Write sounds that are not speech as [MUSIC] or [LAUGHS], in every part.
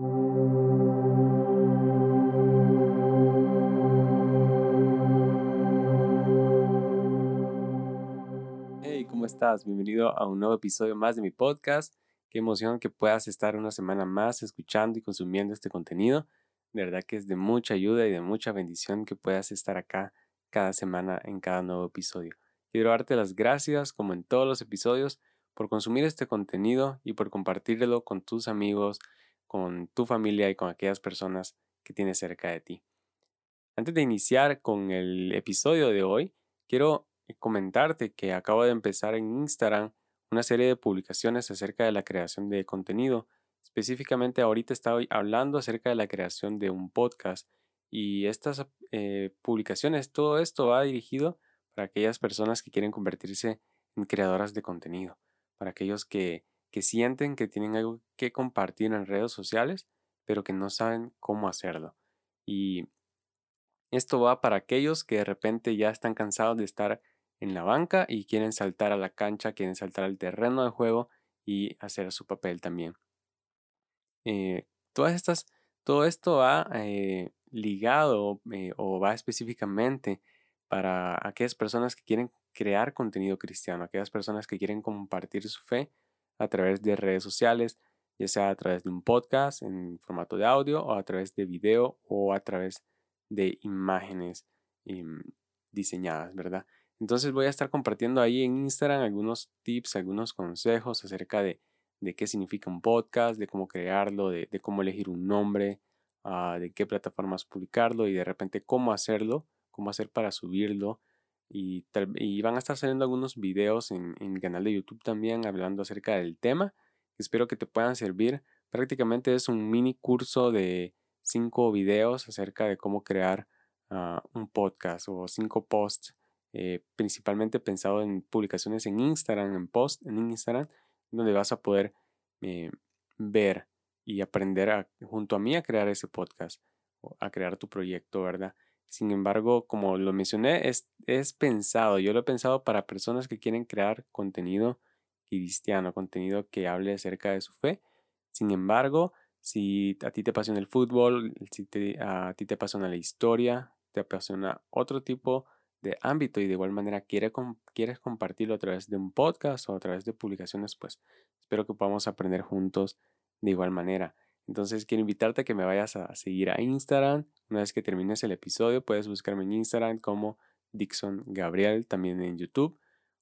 Hey, ¿cómo estás? Bienvenido a un nuevo episodio más de mi podcast. Qué emoción que puedas estar una semana más escuchando y consumiendo este contenido. De verdad que es de mucha ayuda y de mucha bendición que puedas estar acá cada semana en cada nuevo episodio. Quiero darte las gracias, como en todos los episodios, por consumir este contenido y por compartirlo con tus amigos, con tu familia y con aquellas personas que tienes cerca de ti. Antes de iniciar con el episodio de hoy, quiero comentarte que acabo de empezar en Instagram una serie de publicaciones acerca de la creación de contenido. Específicamente ahorita estoy hablando acerca de la creación de un podcast y estas eh, publicaciones, todo esto va dirigido para aquellas personas que quieren convertirse en creadoras de contenido, para aquellos que, que sienten que tienen algo que compartir en redes sociales, pero que no saben cómo hacerlo. Y esto va para aquellos que de repente ya están cansados de estar en la banca y quieren saltar a la cancha, quieren saltar al terreno de juego y hacer su papel también. Eh, todas estas, todo esto va eh, ligado eh, o va específicamente para aquellas personas que quieren crear contenido cristiano, aquellas personas que quieren compartir su fe a través de redes sociales, ya sea a través de un podcast en formato de audio o a través de video o a través de imágenes em, diseñadas, ¿verdad? Entonces voy a estar compartiendo ahí en Instagram algunos tips, algunos consejos acerca de, qué significa un podcast, de cómo crearlo, de, cómo elegir un nombre, ah, de qué plataformas publicarlo y de repente cómo hacerlo, cómo hacer para subirlo. Y, van a estar saliendo algunos videos en, en canal de YouTube también hablando acerca del tema. Espero que te puedan servir. Prácticamente es un mini curso de cinco videos acerca de cómo crear ah, un podcast o cinco posts eh, principalmente pensado en publicaciones en Instagram, en post en Instagram, donde vas a poder eh, ver y aprender junto a mí a crear ese podcast, a crear tu proyecto, ¿verdad? Sin embargo, como lo mencioné, es, es pensado, yo lo he pensado para personas que quieren crear contenido cristiano, contenido que hable acerca de su fe. Sin embargo, si a ti te apasiona el fútbol, si a ti te apasiona la historia, te apasiona otro tipo de ámbito y de igual manera quiere, quieres compartirlo a través de un podcast o a través de publicaciones, pues espero que podamos aprender juntos de igual manera. Entonces quiero invitarte a que me vayas a seguir a Instagram. Una vez que termines el episodio, puedes buscarme en Instagram como Dixon Gabriel, también en YouTube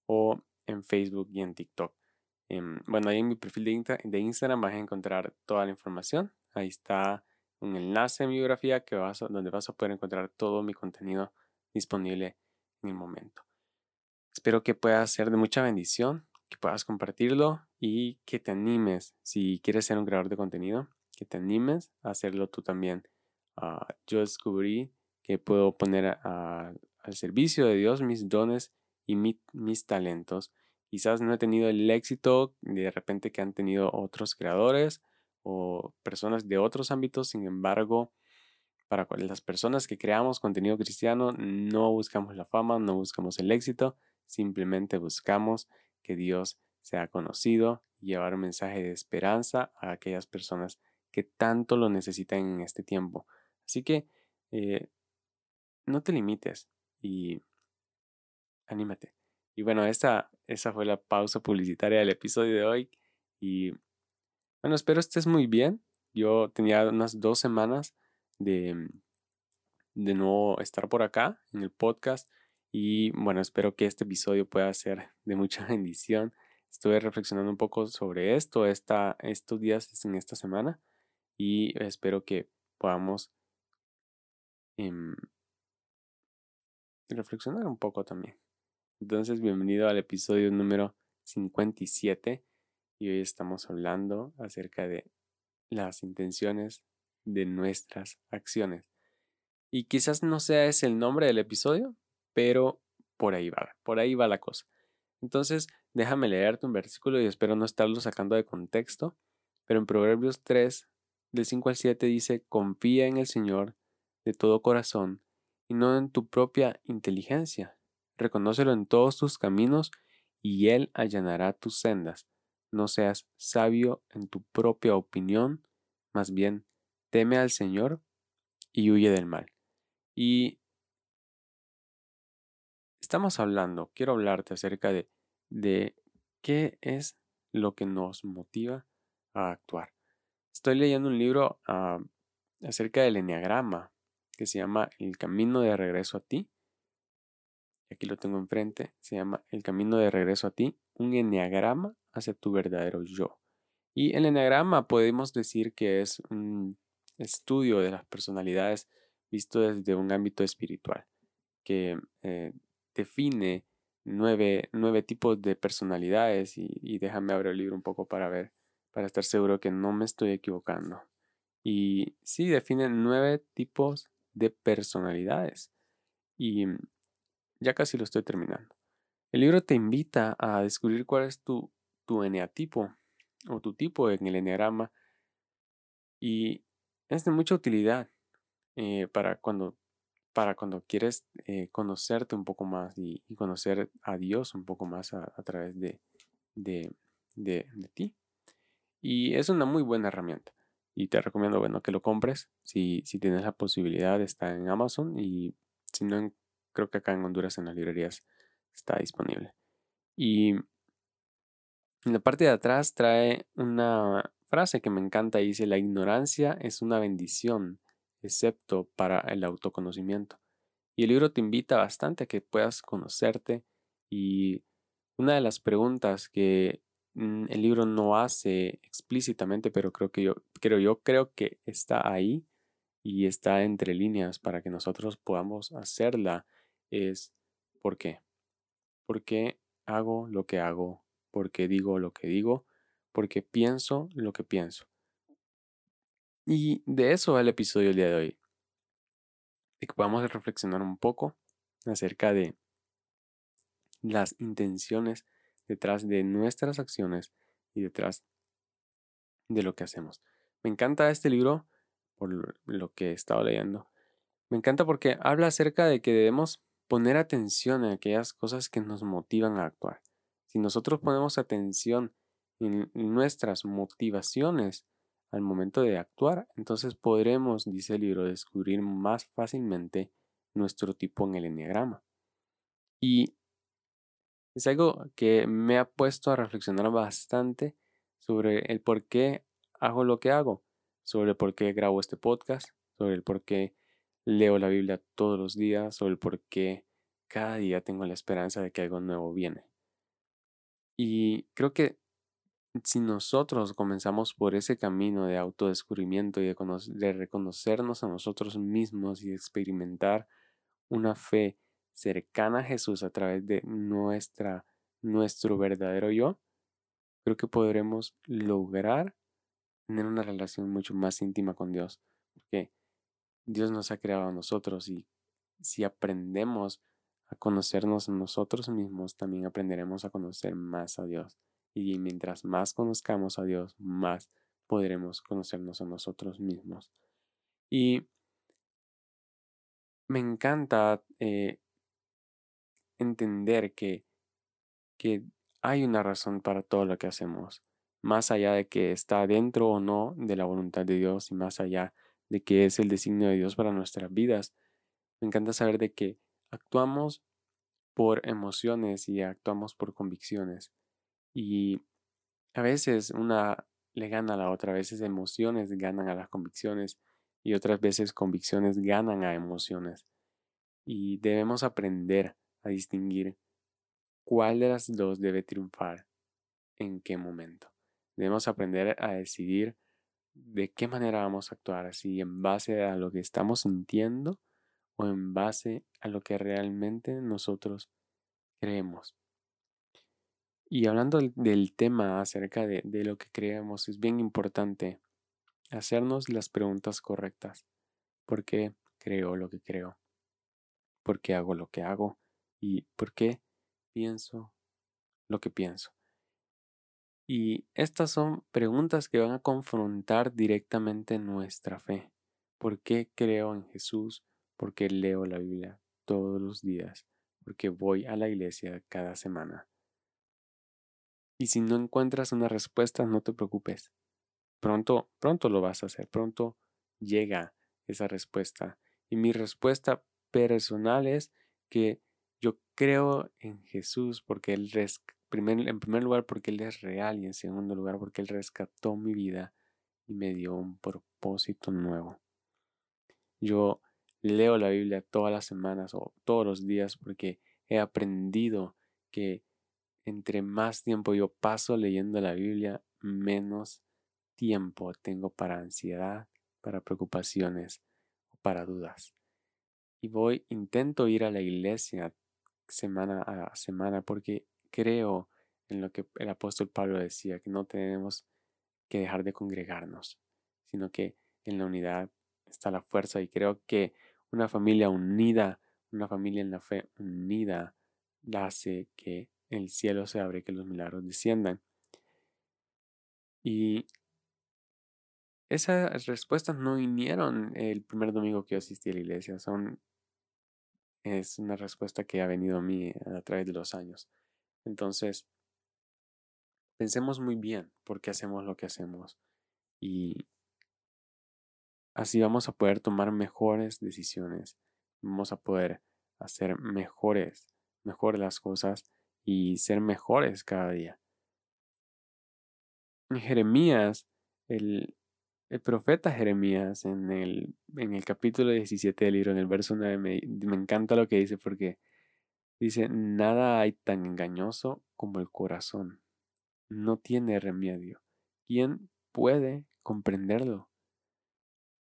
o en Facebook y en TikTok. Em, bueno, ahí en mi perfil de, Instagram vas a encontrar toda la información. Ahí está un enlace en mi biografía que vas donde vas a poder encontrar todo mi contenido disponible en el momento. Espero que pueda ser de mucha bendición, que puedas compartirlo y que te animes, si quieres ser un creador de contenido, que te animes a hacerlo tú también. Ah, yo descubrí que puedo poner al servicio de Dios mis dones y mis talentos. Quizás no he tenido el éxito de repente que han tenido otros creadores o personas de otros ámbitos, sin embargo, para las personas que creamos contenido cristiano no buscamos la fama, no buscamos el éxito, simplemente buscamos que Dios sea conocido y llevar un mensaje de esperanza a aquellas personas que tanto lo necesitan en este tiempo. Así que eh, no te limites y anímate. Y bueno, esa, fue la pausa publicitaria del episodio de hoy. Y bueno, espero estés muy bien. Yo tenía unas dos semanas de, de no estar por acá en el podcast. Y bueno, espero que este episodio pueda ser de mucha [LAUGHS] bendición. Estuve reflexionando un poco sobre esto esta, estos días en esta semana y espero que podamos em, reflexionar un poco también. Entonces, bienvenido al episodio número 57 y hoy estamos hablando acerca de las intenciones de nuestras acciones. Y quizás no sea ese el nombre del episodio, pero por ahí va, por ahí va la cosa. Entonces, déjame leerte un versículo y espero no estarlo sacando de contexto, pero en Proverbios 3, del 5 al 7 dice, confía en el Señor de todo corazón y no en tu propia inteligencia. Reconócelo en todos tus caminos y Él allanará tus sendas. No seas sabio en tu propia opinión, Más bien, teme al Señor y huye del mal. Y estamos hablando, quiero hablarte acerca de, de qué es lo que nos motiva a actuar. Estoy leyendo un libro ah, acerca del enneagrama que se llama El camino de regreso a ti. Aquí lo tengo enfrente. Se llama El camino de regreso a ti, un enneagrama hacia tu verdadero yo. Y el enneagrama podemos decir que es un estudio de las personalidades visto desde un ámbito espiritual, que eh, define nueve, tipos de personalidades y, déjame abrir el libro un poco para ver, para estar seguro que no me estoy equivocando. Y sí, define nueve tipos de personalidades. Y ya casi lo estoy terminando. El libro te invita a descubrir cuál es tu, tu eneatipo o tu tipo en el eneagrama y es de mucha utilidad eh, para, cuando, para cuando quieres eh, conocerte un poco más y, conocer a Dios un poco más a, través de, de, de, ti. Y es una muy buena herramienta. Y te recomiendo bueno, que lo compres si, si tienes la posibilidad. Está en Amazon y si no, creo que acá en Honduras en las librerías está disponible. Y en la parte de atrás trae una frase que me encanta dice, la ignorancia es una bendición, excepto para el autoconocimiento. Y el libro te invita bastante a que puedas conocerte y una de las preguntas que el libro no hace explícitamente, pero creo que yo creo, yo creo que está ahí y está entre líneas para que nosotros podamos hacerla es ¿por qué? ¿Por qué hago lo que hago? ¿Por qué digo lo que digo? porque pienso lo que pienso. Y de eso va el episodio del día de hoy. De que podamos reflexionar un poco acerca de las intenciones detrás de nuestras acciones y detrás de lo que hacemos. Me encanta este libro por lo que he estado leyendo. Me encanta porque habla acerca de que debemos poner atención en aquellas cosas que nos motivan a actuar. Si nosotros ponemos atención en nuestras motivaciones al momento de actuar, entonces podremos, dice el libro, descubrir más fácilmente nuestro tipo en el enneagrama. Y es algo que me ha puesto a reflexionar bastante sobre el por qué hago lo que hago, sobre el por qué grabo este podcast, sobre el por qué leo la Biblia todos los días, sobre el por qué cada día tengo la esperanza de que algo nuevo viene. Y creo que si nosotros comenzamos por ese camino de autodescubrimiento y de, reconocernos a nosotros mismos y de experimentar una fe cercana a Jesús a través de nuestra, nuestro verdadero yo, creo que podremos lograr tener una relación mucho más íntima con Dios. Porque Dios nos ha creado a nosotros y si aprendemos a conocernos nosotros mismos, también aprenderemos a conocer más a Dios. Y mientras más conozcamos a Dios, más podremos conocernos a nosotros mismos. Y me encanta eh, entender que, que hay una razón para todo lo que hacemos, más allá de que está dentro o no de la voluntad de Dios y más allá de que es el designio de Dios para nuestras vidas. Me encanta saber de que actuamos por emociones y actuamos por convicciones. Y a veces una le gana a la otra, a veces emociones ganan a las convicciones y otras veces convicciones ganan a emociones. Y debemos aprender a distinguir cuál de las dos debe triunfar en qué momento. Debemos aprender a decidir de qué manera vamos a actuar, si en base a lo que estamos sintiendo o en base a lo que realmente nosotros creemos. Y hablando del tema acerca de, lo que creemos, es bien importante hacernos las preguntas correctas. ¿Por qué creo lo que creo? ¿Por qué hago lo que hago? ¿Y por qué pienso lo que pienso? Y estas son preguntas que van a confrontar directamente nuestra fe. ¿Por qué creo en Jesús? ¿Por qué leo la Biblia todos los días? ¿Por qué voy a la iglesia cada semana? Y si no encuentras una respuesta, no te preocupes. pronto, pronto lo vas a hacer, pronto llega esa respuesta. Y mi respuesta personal es que yo creo en Jesús porque Él, en primer lugar, porque Él es real y en segundo lugar, porque Él rescató mi vida y me dio un propósito nuevo. Yo leo la Biblia todas las semanas o todos los días porque he aprendido que entre más tiempo yo paso leyendo la Biblia, menos tiempo tengo para ansiedad, para preocupaciones o para dudas. Y voy, intento ir a la iglesia semana a semana porque creo en lo que el apóstol Pablo decía, que no tenemos que dejar de congregarnos, sino que en la unidad está la fuerza y creo que una familia unida, una familia en la fe unida, hace que el cielo se abre, que los milagros desciendan. Y esas respuestas no vinieron el primer domingo que yo asistí a la iglesia, son es una respuesta que ha venido a mí a través de los años. Entonces, pensemos muy bien por qué hacemos lo que hacemos y así vamos a poder tomar mejores decisiones, vamos a poder hacer mejores, mejor las cosas y ser mejores cada día. En Jeremías, el, el profeta Jeremías en el, en el capítulo 17 del libro, en el verso 9, me, me encanta lo que dice porque dice, nada hay tan engañoso como el corazón. No tiene remedio. ¿Quién puede comprenderlo?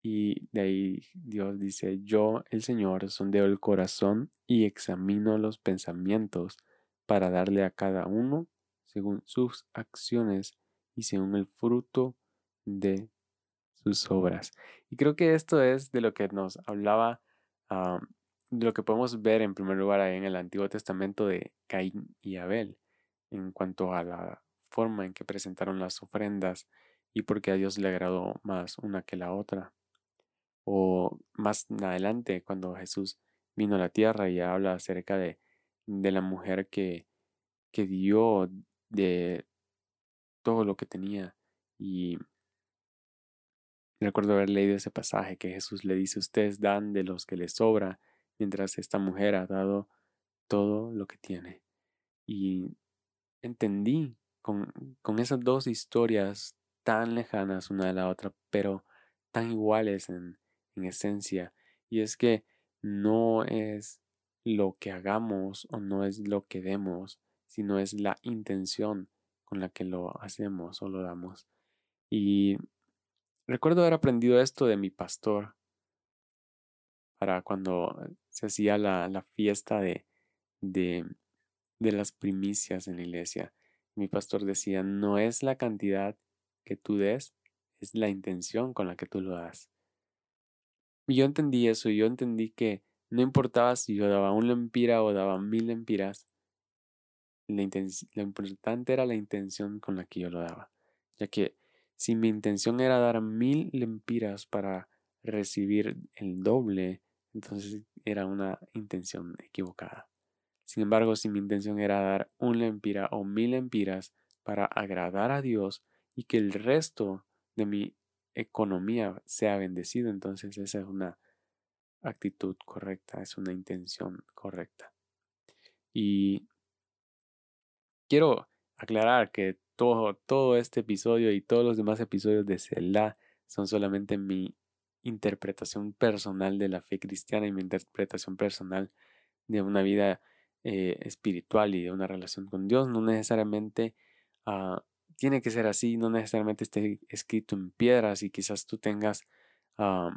Y de ahí Dios dice, yo, el Señor, sondeo el corazón y examino los pensamientos para darle a cada uno según sus acciones y según el fruto de sus obras. Y creo que esto es de lo que nos hablaba, de lo que podemos ver en primer lugar ahí en el Antiguo Testamento de Caín y Abel, en cuanto a la forma en que presentaron las ofrendas y porque a Dios le agradó más una que la otra. O más adelante, cuando Jesús vino a la tierra y habla acerca de, de la mujer que, que dio de todo lo que tenía y Recuerdo haber leído ese pasaje que Jesús le dice, ustedes dan de los que les sobra, mientras esta mujer ha dado todo lo que tiene. Y entendí con, con esas dos historias tan lejanas una de la otra, pero tan iguales en, en esencia. Y es que no es lo que hagamos o no es lo que demos, sino es la intención con la que lo hacemos o lo damos. Y Recuerdo haber aprendido esto de mi pastor para cuando se hacía la, fiesta de, de, las primicias en la iglesia. Mi pastor decía, no es la cantidad que tú des, es la intención con la que tú lo das. Y yo entendí eso, y yo entendí que no importaba si yo daba un lempira o daba mil lempiras, la lo importante era la intención con la que yo lo daba, ya que si mi intención era dar mil lempiras para recibir el doble, entonces era una intención equivocada. Sin embargo, si mi intención era dar un lempira o mil lempiras para agradar a Dios y que el resto de mi economía sea bendecido, entonces esa es una actitud correcta, es una intención correcta. Y quiero aclarar que todo, todo este episodio y todos los demás episodios de Selah son solamente mi interpretación personal de la fe cristiana y mi interpretación personal de una vida eh, espiritual y de una relación con Dios. No necesariamente ah, tiene que ser así, no necesariamente esté escrito en piedras y quizás tú tengas, ah,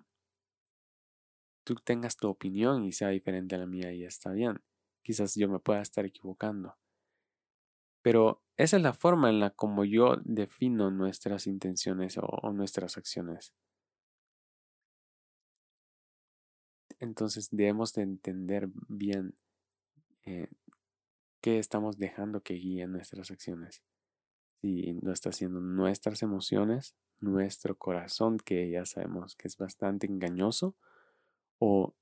tú tengas tu opinión y sea diferente a la mía y está bien. Quizás yo me pueda estar equivocando. Pero esa es la forma en la como yo defino nuestras intenciones o, nuestras acciones. Entonces debemos de entender bien eh, qué estamos dejando que guíe nuestras acciones. Si no está siendo nuestras emociones, nuestro corazón, que ya sabemos que es bastante engañoso, o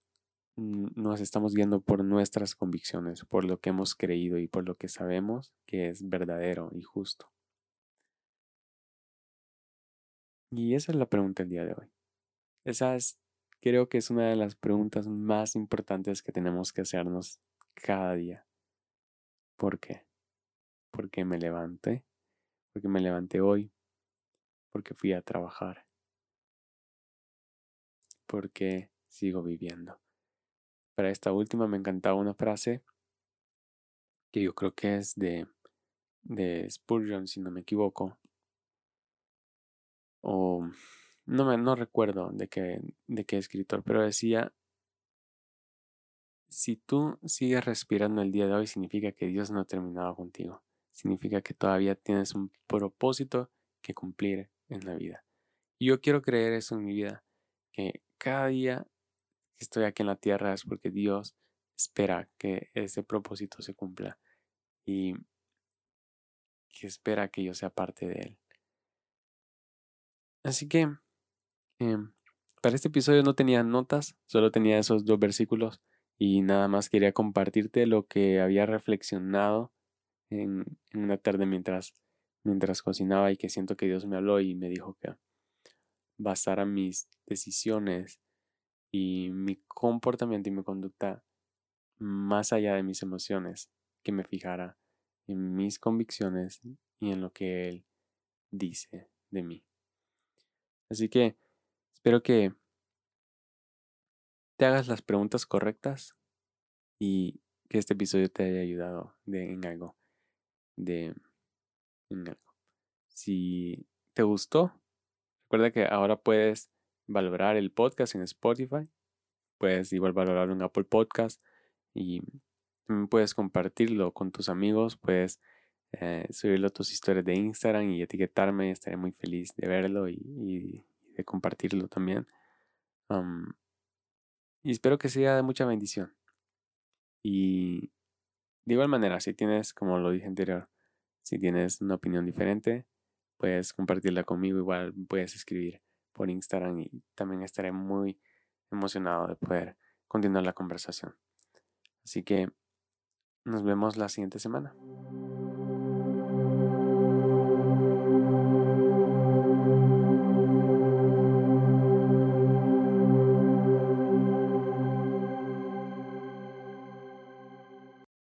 nos estamos guiando por nuestras convicciones, por lo que hemos creído y por lo que sabemos que es verdadero y justo. Y esa es la pregunta del día de hoy. Esa es, creo que es una de las preguntas más importantes que tenemos que hacernos cada día. ¿Por qué? Porque me levanté, porque me levanté hoy, porque fui a trabajar, porque sigo viviendo. Para esta última me encantaba una frase que yo creo que es de, de Spurgeon, si no me equivoco. O no, me, no recuerdo de qué, de qué escritor, pero decía, si tú sigues respirando el día de hoy, significa que Dios no ha terminado contigo. Significa que todavía tienes un propósito que cumplir en la vida. Y yo quiero creer eso en mi vida, que cada día que estoy aquí en la tierra es porque Dios espera que ese propósito se cumpla y que espera que yo sea parte de él. Así que em, para este episodio no tenía notas, solo tenía esos dos versículos y nada más quería compartirte lo que había reflexionado en, en una tarde mientras, mientras cocinaba y que siento que Dios me habló y me dijo que basara mis decisiones y mi comportamiento y mi conducta más allá de mis emociones, que me fijara en mis convicciones y en lo que Él dice de mí. Así que espero que te hagas las preguntas correctas y que este episodio te haya ayudado de, en algo. De, en algo. Si te gustó, recuerda que ahora puedes valorar el podcast en Spotify. Puedes igual valorarlo en Apple Podcast y puedes compartirlo con tus amigos. Puedes eh, subirlo a tus historias de Instagram y etiquetarme. Estaré muy feliz de verlo y, de compartirlo también. y espero que sea de mucha bendición. Y de igual manera, si tienes, como lo dije anterior, si tienes una opinión diferente, puedes compartirla conmigo. Igual puedes escribir por Instagram y también estaré muy emocionado de poder continuar la conversación. Así que nos vemos la siguiente semana.